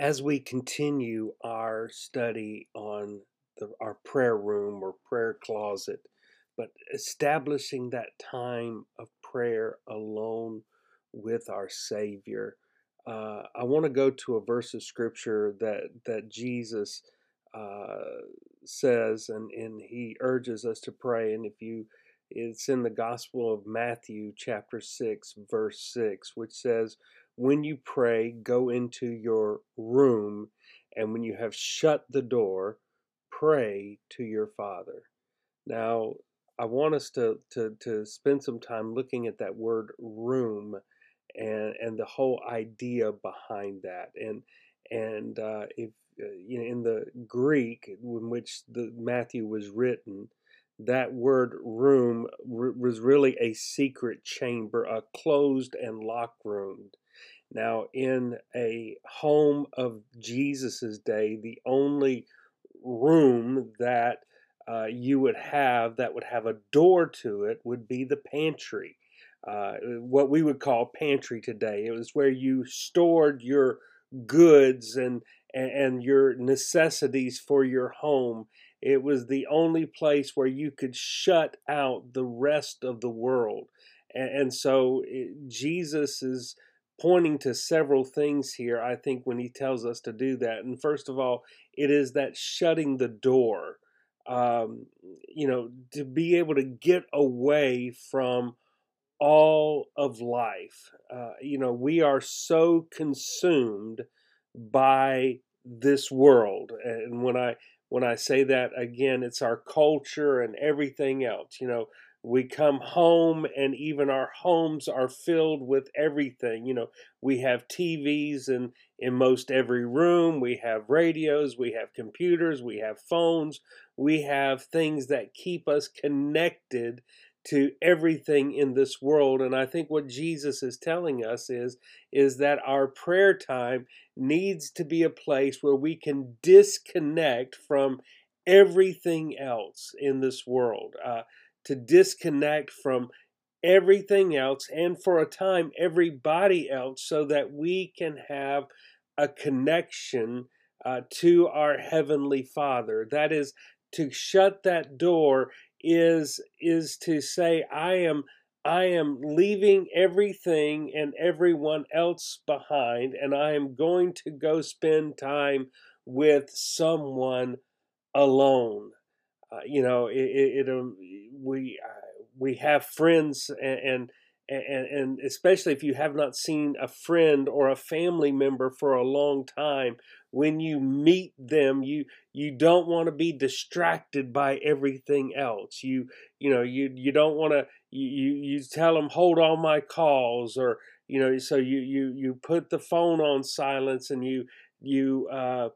as we continue our study on the, our prayer room or prayer closet, but establishing that time of prayer alone with our Savior, uh, I want to go to a verse of Scripture that that Jesus uh, says, and and He urges us to pray. And if you, it's in the Gospel of Matthew, chapter six, verse six, which says when you pray, go into your room, and when you have shut the door, pray to your Father. Now, I want us to, to, to spend some time looking at that word room and, and the whole idea behind that. And, and uh, if uh, you know, in the Greek in which the Matthew was written, that word room was really a secret chamber, a closed and locked room. Now, in a home of Jesus's day, the only room that uh, you would have that would have a door to it would be the pantry. Uh, what we would call pantry today. It was where you stored your goods and, and your necessities for your home. It was the only place where you could shut out the rest of the world. And, and so it, Jesus is pointing to several things here, I think, when he tells us to do that. And first of all, it is that shutting the door, um, you know, to be able to get away from all of life. Uh, you know, we are so consumed by this world. And when I when I say that again, it's our culture and everything else. You know, we come home and even our homes are filled with everything you know we have tvs in in most every room we have radios we have computers we have phones we have things that keep us connected to everything in this world. And i think what jesus is telling us is is that our prayer time needs to be a place where we can disconnect from everything else in this world. Uh, to disconnect from everything else and for a time everybody else so that we can have a connection uh, to our heavenly father. That is to shut that door is is to say i am i am leaving everything and everyone else behind and i am going to go spend time with someone alone uh, you know, it, it, it um, we uh, we have friends and, and and especially if you have not seen a friend or a family member for a long time when you meet them you you don't want to be distracted by everything else. You you know you you don't want to you you tell them hold all my calls or you know so you you you put the phone on silence and you you uh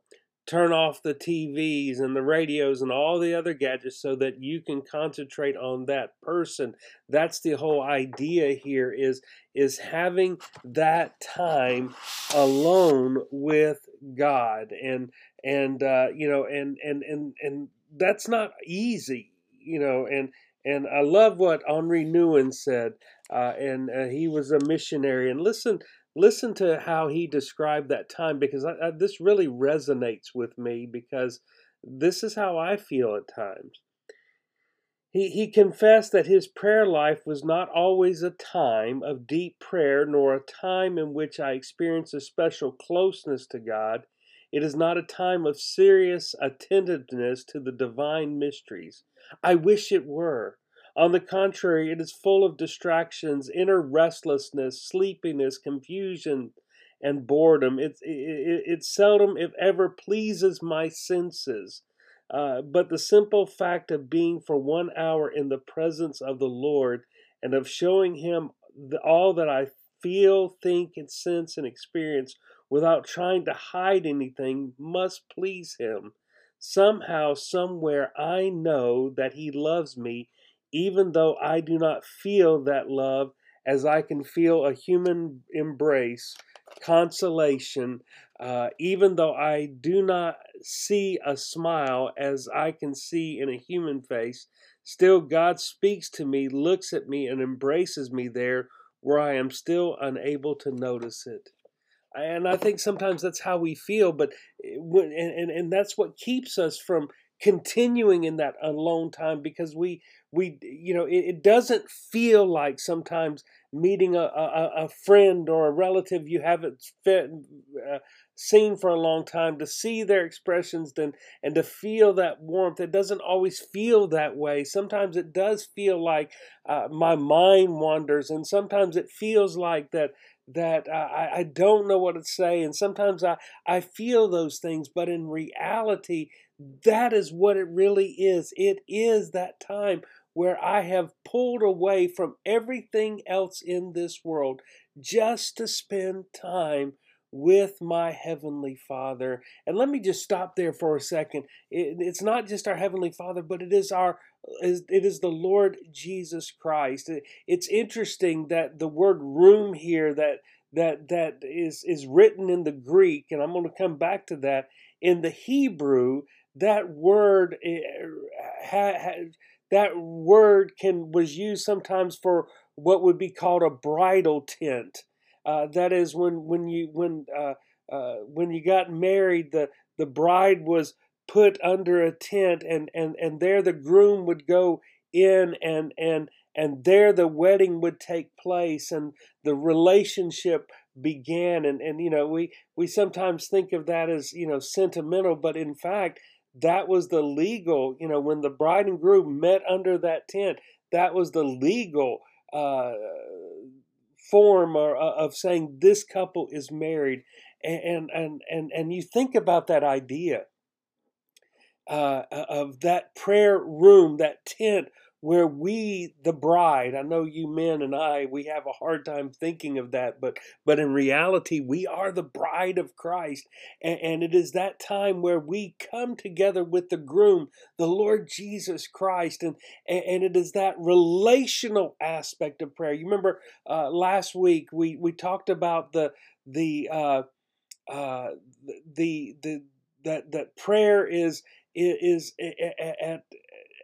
turn off the TVs and the radios and all the other gadgets so that you can concentrate on that person. That's the whole idea here is is having that time alone with God and and uh, you know and and and and that's not easy, you know, and and I love what Henri Nouwen said, uh, and uh, he was a missionary. And listen, listen to how he described that time because I, I, this really resonates with me because this is how I feel at times. He, he confessed that his prayer life was not always a time of deep prayer nor a time in which I experienced a special closeness to God. It is not a time of serious attentiveness to the divine mysteries. I wish it were. On the contrary, it is full of distractions, inner restlessness, sleepiness, confusion, and boredom. It, it, it seldom, if ever, pleases my senses. Uh, but the simple fact of being for one hour in the presence of the Lord and of showing Him the, all that I feel, think, and sense and experience without trying to hide anything must please Him. Somehow, somewhere, I know that He loves me even though I do not feel that love as I can feel a human embrace, consolation, uh, even though I do not see a smile as I can see in a human face, still God speaks to me, looks at me, and embraces me there where I am still unable to notice it. and I think sometimes that's how we feel. But eh, and and, and that's what keeps us from continuing in that alone time because we we you know it, it doesn't feel like sometimes meeting a, a, a, friend or a relative you haven't fit, uh, seen for a long time to see their expressions and and to feel that warmth. It doesn't always feel that way. Sometimes it does feel like uh, my mind wanders and sometimes it feels like that that uh, I, I don't know what to say and sometimes I, I feel those things but in reality that is what it really is it is that time where I have pulled away from everything else in this world just to spend time with my Heavenly Father. And let me just stop there for a second. It, it's not just our Heavenly Father, but it is our it is the Lord Jesus Christ. It's interesting that the word room here that that that is is written in the Greek, and I'm going to come back to that in the Hebrew. That word eh, ha, ha, that word can was used sometimes for what would be called a bridal tent. Uh, that is when when you when uh, uh, when you got married, the the bride was put under a tent, and and and there the groom would go in, and and and there the wedding would take place, and the relationship began. And and you know we we sometimes think of that as you know sentimental, but in fact that was the legal. You know when the bride and groom met under that tent, that was the legal. Uh, form or, uh, of saying this couple is married and and and and you think about that idea uh, of that prayer room that tent where we the bride i know you men and i we have a hard time thinking of that but but in reality we are the bride of christ and, and, it is that time where we come together with the groom the lord jesus christ and and it is that relational aspect of prayer. You remember uh, last week we we talked about the the uh, uh, the the that that prayer is is, at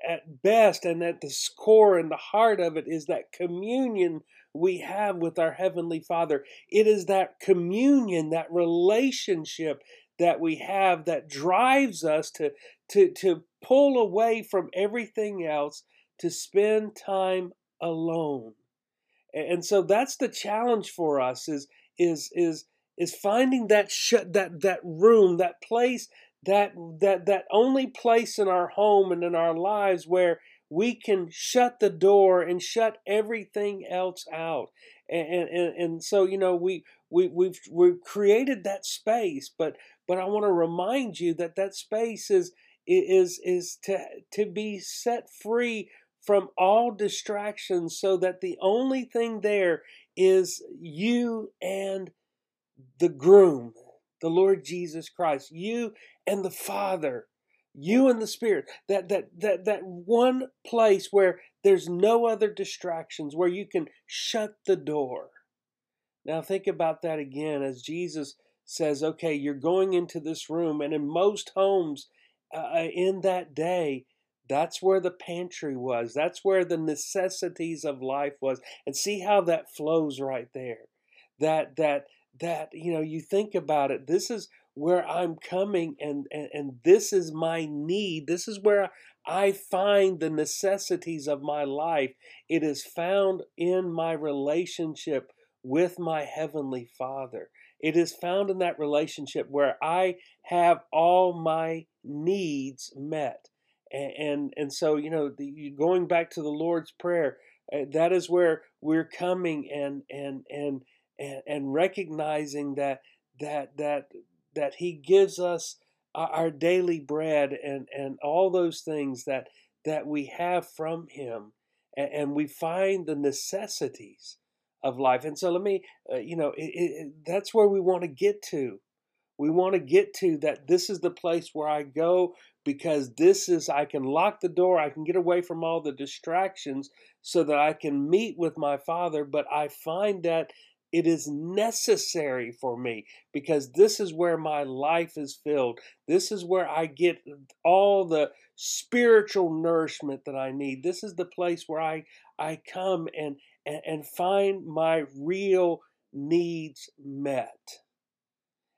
at best and at the core and the heart of it is that communion we have with our Heavenly Father. It is that communion, that relationship that we have that drives us to, to, to pull away from everything else to spend time alone. And so that's the challenge for us is is is is finding that shut that that room, that place that that that only place in our home and in our lives where we can shut the door and shut everything else out. And and, and so you know we we we've we've created that space but but I want to remind you that that space is is is to to be set free from all distractions so that the only thing there is you and the groom the Lord Jesus Christ, you and the Father, you and the Spirit. That that that that one place where there's no other distractions, where you can shut the door. Now think about that again as Jesus says, "Okay, you're going into this room," and in most homes uh, uh in that day. That's where the pantry was. That's where the necessities of life was. And see how that flows right there. That that that you know you think about it this is where i'm coming and, and and this is my need this is where i find the necessities of my life. It is found in my relationship with my heavenly father. It is found in that relationship where i have all my needs met. And and, and so you know the, going back to the lord's prayer uh, that is where we're coming and and and and, and recognizing that that that that he gives us our daily bread and and all those things that that we have from him and, and we find the necessities of life. And so let me uh, you know it, it, that's where we want to get to. We want to get to that this is the place where i go because this is i can lock the door i can get away from all the distractions so that i can meet with my father but i find that it is necessary for me because this is where my life is filled. This is where I get all the spiritual nourishment that I need. This is the place where I, I come and, and, and find my real needs met.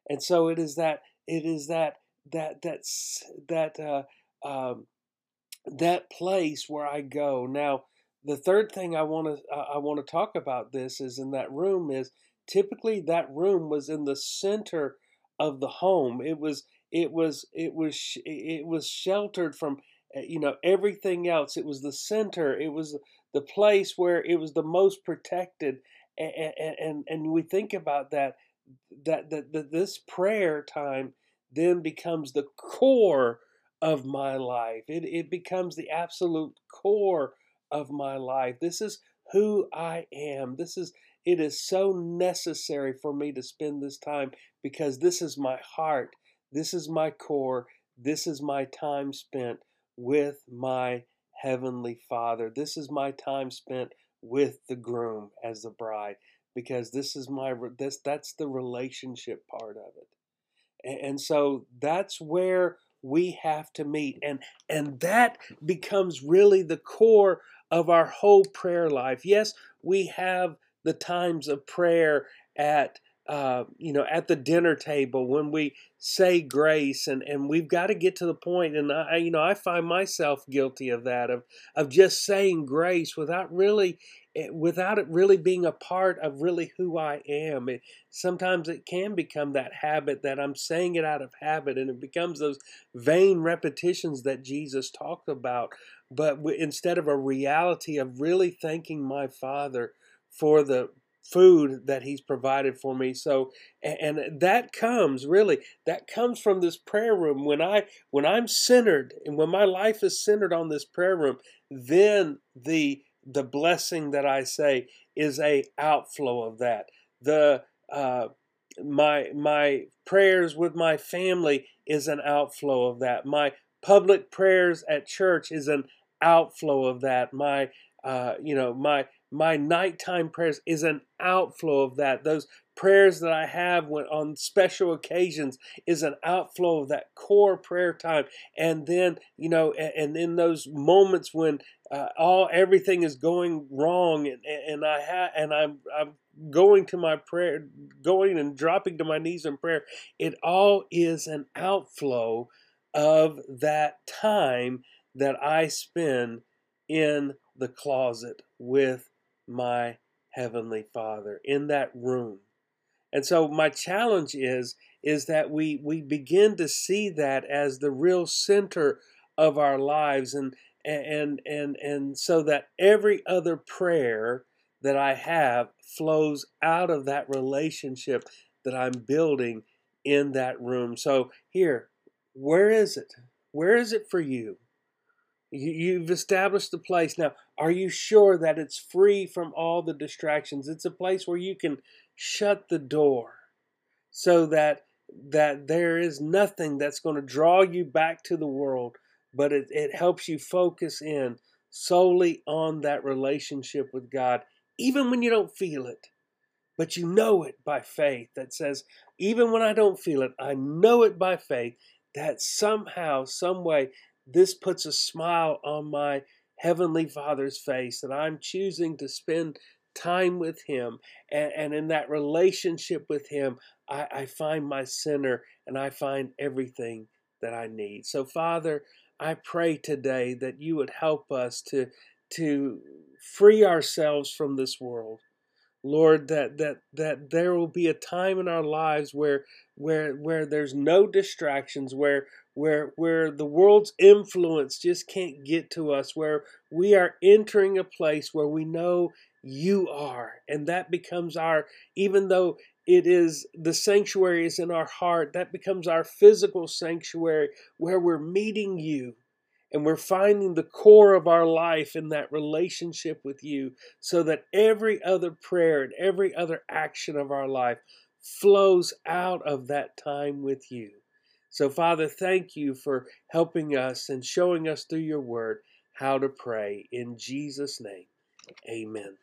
And so it is that it is that that that's that uh, um, that place where I go. Now, the third thing I want to uh, I want to talk about this is in that room is typically that room was in the center of the home. It was it was it was it was sheltered from eh, you know everything else. It was the center. It was the place where it was the most protected. And and, and we think about that that that, that this prayer time then becomes the core of my life. It, it becomes the absolute core of my life. This is who I am. This is it is so necessary for me to spend this time because this is my heart. This is my core. This is my time spent with my heavenly Father. This is my time spent with the groom as the bride because this is my this that's the relationship part of it. And, and so that's where we have to meet and and that becomes really the core of our whole prayer life yes we have the times of prayer at uh, you know at the dinner table when we say grace and and we've got to get to the point and I you know I find myself guilty of that of of just saying grace without really Eh, without it really being a part of really who I am. It, sometimes it can become that habit that I'm saying it out of habit, and it becomes those vain repetitions that Jesus talked about. But instead of a reality of really thanking my Father for the food that he's provided for me so and that comes really that comes from this prayer room when i when i'm centered and when my life is centered on this prayer room then the the blessing that I say is a outflow of that. The uh, my my prayers with my family is an outflow of that. My public prayers at church is an outflow of that. My uh, you know my my nighttime prayers is an outflow of that. Those prayers that I have when, on special occasions is an outflow of that core prayer time. And then, you know, and, and in those moments when uh, all everything is going wrong, and, and I have, and I'm I'm going to my prayer, going and dropping to my knees in prayer. It all is an outflow of that time that I spend in the closet with my heavenly Father in that room. And so my challenge is is that we we begin to see that as the real center of our lives and and and and so that every other prayer that I have flows out of that relationship that I'm building in that room. So here, where is it? Where is it for you? You've established the place. Now, are you sure that it's free from all the distractions? It's a place where you can shut the door so that that there is nothing that's going to draw you back to the world, but it, it helps you focus in solely on that relationship with God, even when you don't feel it. But you know it by faith that says, even when I don't feel it, I know it by faith that somehow, some way, this puts a smile on my Heavenly Father's face that I'm choosing to spend time with Him. And, and in that relationship with Him, I, I find my center and I find everything that I need. So, Father, I pray today that you would help us to, to free ourselves from this world. Lord, that that that there will be a time in our lives where where where there's no distractions, where where where the world's influence just can't get to us where we are entering a place where we know you are and that becomes our even though it is the sanctuary is in our heart that becomes our physical sanctuary where we're meeting you and we're finding the core of our life in that relationship with you so that every other prayer and every other action of our life flows out of that time with you so, Father, thank you for helping us and showing us through your word how to pray. In Jesus' name, amen.